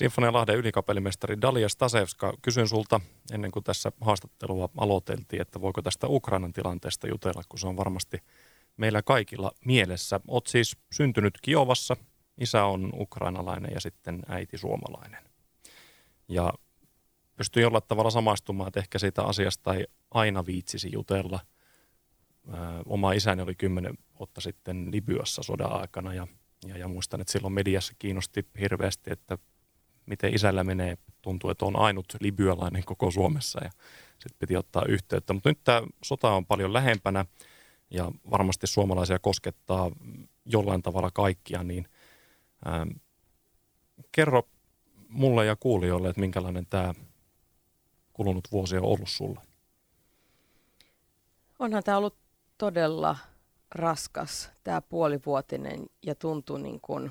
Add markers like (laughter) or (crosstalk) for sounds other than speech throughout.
Sinfonia Lahden ylikapellimestari Dalia Stasevska, kysyn sulta ennen kuin tässä haastattelua aloiteltiin, että voiko tästä Ukrainan tilanteesta jutella, kun se on varmasti meillä kaikilla mielessä. Olet siis syntynyt Kiovassa, isä on ukrainalainen ja sitten äiti suomalainen. Ja pystyy jollain tavalla samaistumaan, että ehkä siitä asiasta ei aina viitsisi jutella. oma isäni oli kymmenen vuotta sitten Libyassa sodan aikana ja, ja, ja muistan, että silloin mediassa kiinnosti hirveästi, että miten isällä menee. Tuntuu, että on ainut libyalainen koko Suomessa ja sitten piti ottaa yhteyttä. Mutta nyt tämä sota on paljon lähempänä ja varmasti suomalaisia koskettaa jollain tavalla kaikkia, niin ää, kerro mulle ja kuulijoille, että minkälainen tämä kulunut vuosi on ollut sulle? Onhan tämä ollut todella raskas, tämä puolivuotinen, ja tuntuu niin kuin,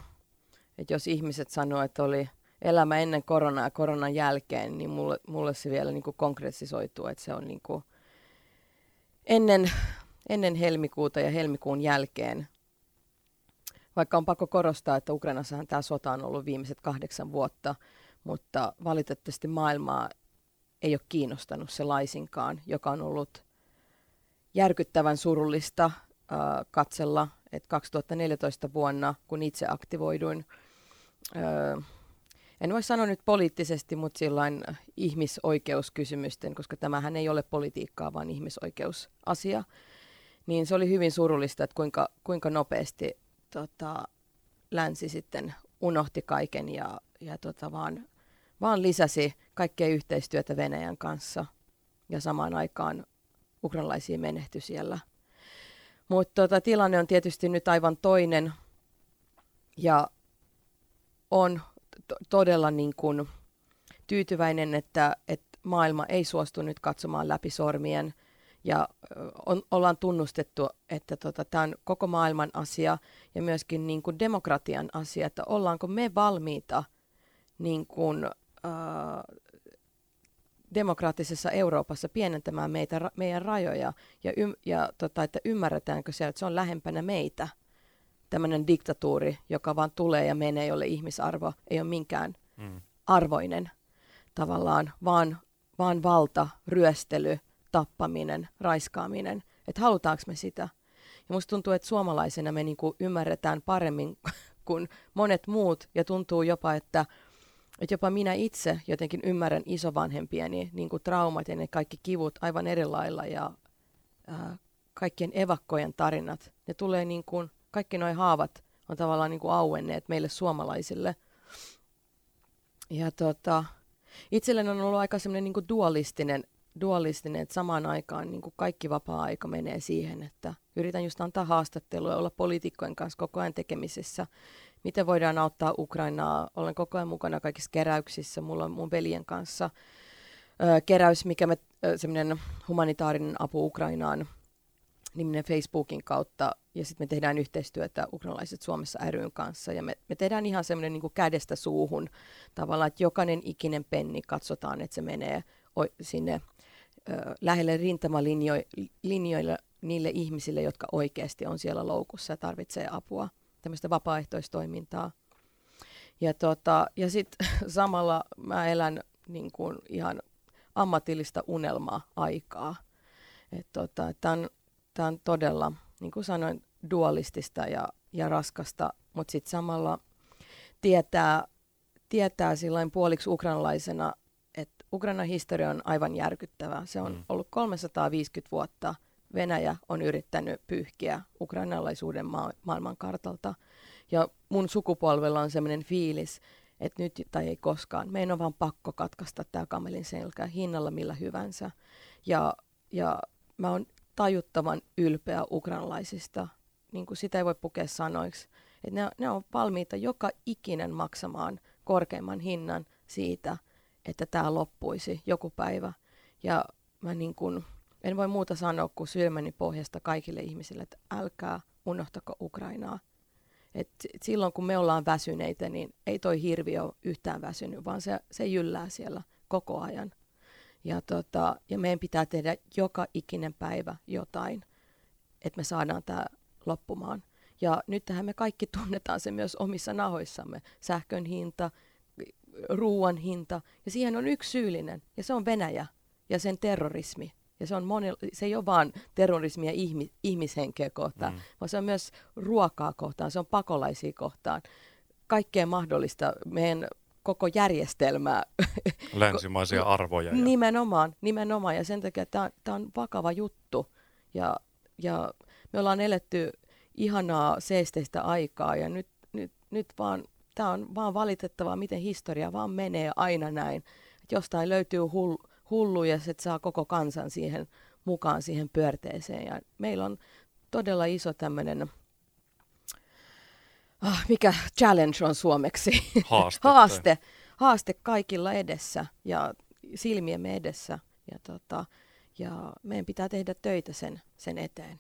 että jos ihmiset sanoo, että oli elämä ennen koronaa ja koronan jälkeen, niin mulle, mulle se vielä niin kuin konkretisoituu, että se on niin kuin ennen, ennen helmikuuta ja helmikuun jälkeen. Vaikka on pakko korostaa, että Ukrainassahan tämä sota on ollut viimeiset kahdeksan vuotta, mutta valitettavasti maailmaa ei ole kiinnostanut se laisinkaan, joka on ollut järkyttävän surullista äh, katsella, että 2014 vuonna, kun itse aktivoiduin, äh, en voi sanoa nyt poliittisesti, mutta silloin ihmisoikeuskysymysten, koska tämähän ei ole politiikkaa, vaan ihmisoikeusasia, niin se oli hyvin surullista, että kuinka, kuinka nopeasti tota, länsi sitten unohti kaiken ja, ja tota, vaan, vaan lisäsi kaikkea yhteistyötä Venäjän kanssa ja samaan aikaan ukrainalaisia menehtyi siellä. Mutta tota, tilanne on tietysti nyt aivan toinen ja on to- todella niin kuin tyytyväinen, että, että maailma ei suostu nyt katsomaan läpi sormien. Ja on, ollaan tunnustettu, että tota, tämä on koko maailman asia ja myöskin niin kuin demokratian asia, että ollaanko me valmiita niin kuin, äh, demokraattisessa Euroopassa pienentämään meitä, meidän rajoja ja, ym, ja tota, että ymmärretäänkö se, että se on lähempänä meitä, tämmöinen diktatuuri, joka vaan tulee ja menee, jolle ihmisarvo ei ole minkään mm. arvoinen tavallaan, vaan, vaan valta, ryöstely, tappaminen, raiskaaminen. Että halutaanko me sitä? Ja musta tuntuu, että suomalaisena me niinku ymmärretään paremmin (laughs) kuin monet muut ja tuntuu jopa, että että jopa minä itse jotenkin ymmärrän isovanhempieni niin kuin traumat ja ne kaikki kivut aivan eri lailla ja ää, kaikkien evakkojen tarinat. Ne tulee niin kuin, kaikki nuo haavat on tavallaan niin kuin auenneet meille suomalaisille. Ja tota, itselleni on ollut aika semmoinen niin dualistinen, dualistinen, että samaan aikaan niin kuin kaikki vapaa-aika menee siihen, että yritän just antaa haastattelua olla poliitikkojen kanssa koko ajan tekemisissä miten voidaan auttaa Ukrainaa. Olen koko ajan mukana kaikissa keräyksissä. Mulla on mun veljen kanssa ö, keräys, mikä me, semmoinen humanitaarinen apu Ukrainaan niminen Facebookin kautta, ja sitten me tehdään yhteistyötä ukrainalaiset Suomessa ryn kanssa, ja me, me tehdään ihan semmoinen niin kädestä suuhun tavallaan, että jokainen ikinen penni katsotaan, että se menee sinne ö, lähelle rintamalinjoille niille ihmisille, jotka oikeasti on siellä loukussa ja tarvitsee apua tämmöistä vapaaehtoistoimintaa. Ja, tota, ja sitten (laughs) samalla mä elän niin kuin ihan ammatillista unelma-aikaa. Tota, Tämä on, todella, niin kuin sanoin, dualistista ja, ja raskasta, mutta sitten samalla tietää, tietää silloin puoliksi ukrainalaisena, että Ukrainan historia on aivan järkyttävä. Se on mm. ollut 350 vuotta – Venäjä on yrittänyt pyyhkiä ukrainalaisuuden ma- maailmankartalta. Ja mun sukupolvella on sellainen fiilis, että nyt tai ei koskaan. Meidän on vaan pakko katkaista tämä kamelin selkä hinnalla millä hyvänsä. Ja, ja mä oon tajuttavan ylpeä ukrainalaisista. Niin kuin sitä ei voi pukea sanoiksi. Että ne, ne on valmiita joka ikinen maksamaan korkeimman hinnan siitä, että tämä loppuisi joku päivä. Ja mä niin kuin, en voi muuta sanoa kuin sydämeni pohjasta kaikille ihmisille, että älkää unohtako Ukrainaa. Et silloin kun me ollaan väsyneitä, niin ei toi hirvi ole yhtään väsynyt, vaan se, se jyllää siellä koko ajan. Ja, tota, ja meidän pitää tehdä joka ikinen päivä jotain, että me saadaan tämä loppumaan. Ja nyt tähän me kaikki (laughs) tunnetaan se myös omissa nahoissamme. Sähkön hinta, ruoan hinta. Ja siihen on yksi syyllinen, ja se on Venäjä ja sen terrorismi. Ja se, on moni, se ei ole vain terrorismia ihmi, ihmishenkeä kohtaan, mm. vaan se on myös ruokaa kohtaan, se on pakolaisia kohtaan. Kaikkea mahdollista meidän koko järjestelmää. (laughs) Länsimaisia arvoja. Ja... Nimenomaan, nimenomaan. Ja sen takia tämä on vakava juttu. Ja, ja me ollaan eletty ihanaa seesteistä aikaa ja nyt, nyt, nyt vaan, tämä on vaan valitettavaa, miten historia vaan menee aina näin. Et jostain löytyy hull, hullu ja se saa koko kansan siihen mukaan siihen pyörteeseen. Ja meillä on todella iso tämmöinen, ah, mikä challenge on suomeksi? (laughs) Haaste. haaste. Haaste kaikilla edessä ja silmiemme edessä. Ja, tota, ja meidän pitää tehdä töitä sen, sen eteen.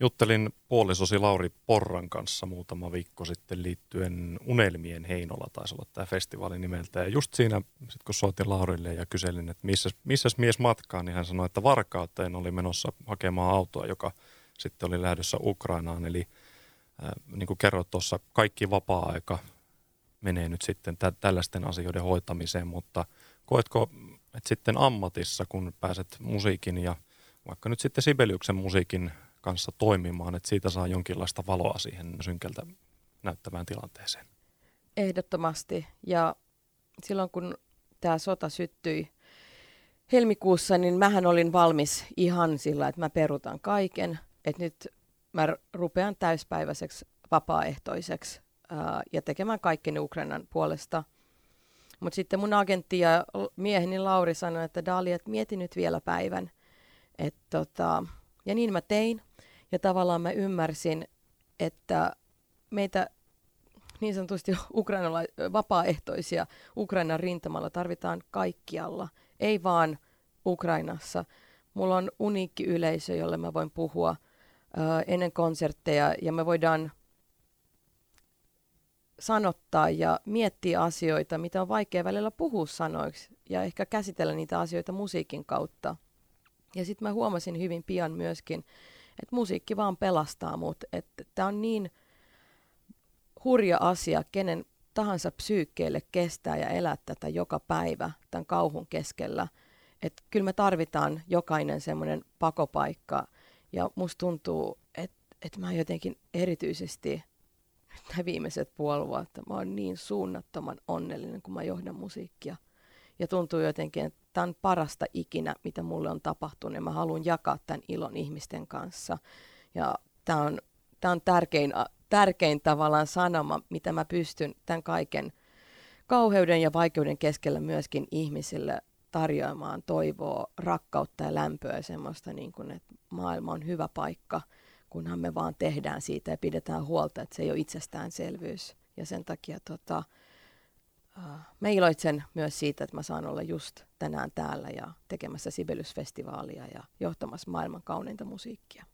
Juttelin puolisosi Lauri Porran kanssa muutama viikko sitten liittyen Unelmien Heinola, taisi olla tämä festivaali nimeltä. Ja just siinä, sit kun soitin Laurille ja kyselin, että missä, missäs mies matkaa, niin hän sanoi, että Varkauteen oli menossa hakemaan autoa, joka sitten oli lähdössä Ukrainaan. Eli niin kuin kerroit tuossa, kaikki vapaa-aika menee nyt sitten tä- tällaisten asioiden hoitamiseen, mutta koetko, että sitten ammatissa, kun pääset musiikin ja vaikka nyt sitten Sibeliuksen musiikin kanssa toimimaan, että siitä saa jonkinlaista valoa siihen synkältä näyttävään tilanteeseen. Ehdottomasti. Ja silloin kun tämä sota syttyi helmikuussa, niin mähän olin valmis ihan sillä, että mä perutan kaiken. Että nyt mä rupean täyspäiväiseksi vapaaehtoiseksi ää, ja tekemään kaikkeni Ukrainan puolesta. Mutta sitten mun agentti ja mieheni Lauri sanoi, että Dali, että mieti nyt vielä päivän. Et tota, ja niin mä tein. Ja tavallaan mä ymmärsin, että meitä niin sanotusti (laughs) ukrainala- vapaaehtoisia Ukrainan rintamalla tarvitaan kaikkialla, ei vaan Ukrainassa. Mulla on uniikki yleisö, jolle mä voin puhua uh, ennen konsertteja ja me voidaan sanottaa ja miettiä asioita, mitä on vaikea välillä puhua sanoiksi ja ehkä käsitellä niitä asioita musiikin kautta. Ja sitten mä huomasin hyvin pian myöskin, että musiikki vaan pelastaa mut. Että tämä on niin hurja asia, kenen tahansa psyykkeelle kestää ja elää tätä joka päivä tämän kauhun keskellä. Että kyllä me tarvitaan jokainen semmoinen pakopaikka. Ja musta tuntuu, että, että mä jotenkin erityisesti nämä viimeiset puoli vuotta, mä oon niin suunnattoman onnellinen, kun mä johdan musiikkia. Ja tuntuu jotenkin, että tämä on parasta ikinä, mitä mulle on tapahtunut ja mä haluan jakaa tämän ilon ihmisten kanssa. Ja tämä on, tämä on tärkein, tärkein tavallaan sanoma, mitä mä pystyn tämän kaiken kauheuden ja vaikeuden keskellä myöskin ihmisille tarjoamaan toivoa, rakkautta ja lämpöä ja semmoista, niin kuin, että maailma on hyvä paikka, kunhan me vaan tehdään siitä ja pidetään huolta, että se ei ole itsestäänselvyys. Ja sen takia tota, mä iloitsen myös siitä, että mä saan olla just tänään täällä ja tekemässä Sibelius-festivaalia ja johtamassa maailman kauneinta musiikkia.